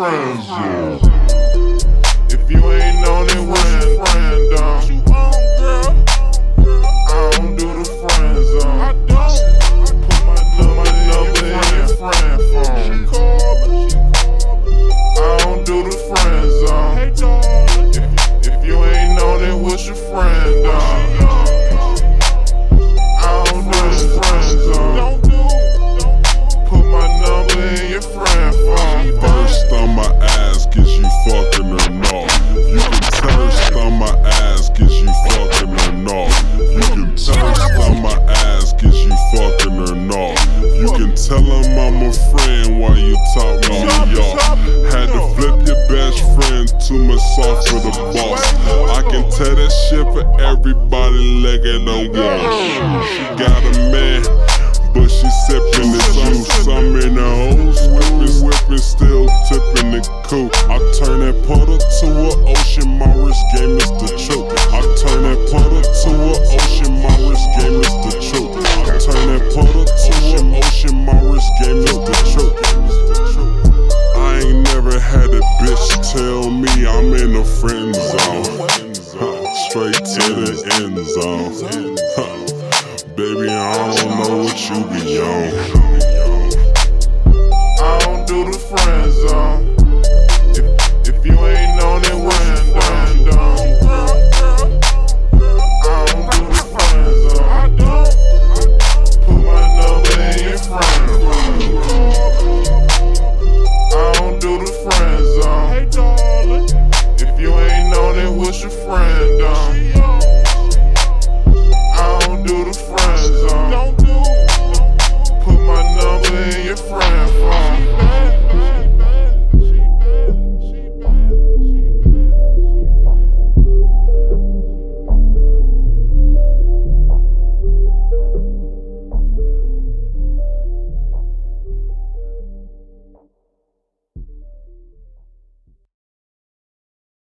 Friend Zone. your friend while you talk me up. Had to flip your best friend to my soft for the boss. I can tell that shit for everybody legging on wash. She got a man, but she sipping the juice. I'm in the friend zone. Straight to the end zone. Baby, I don't know what you be on.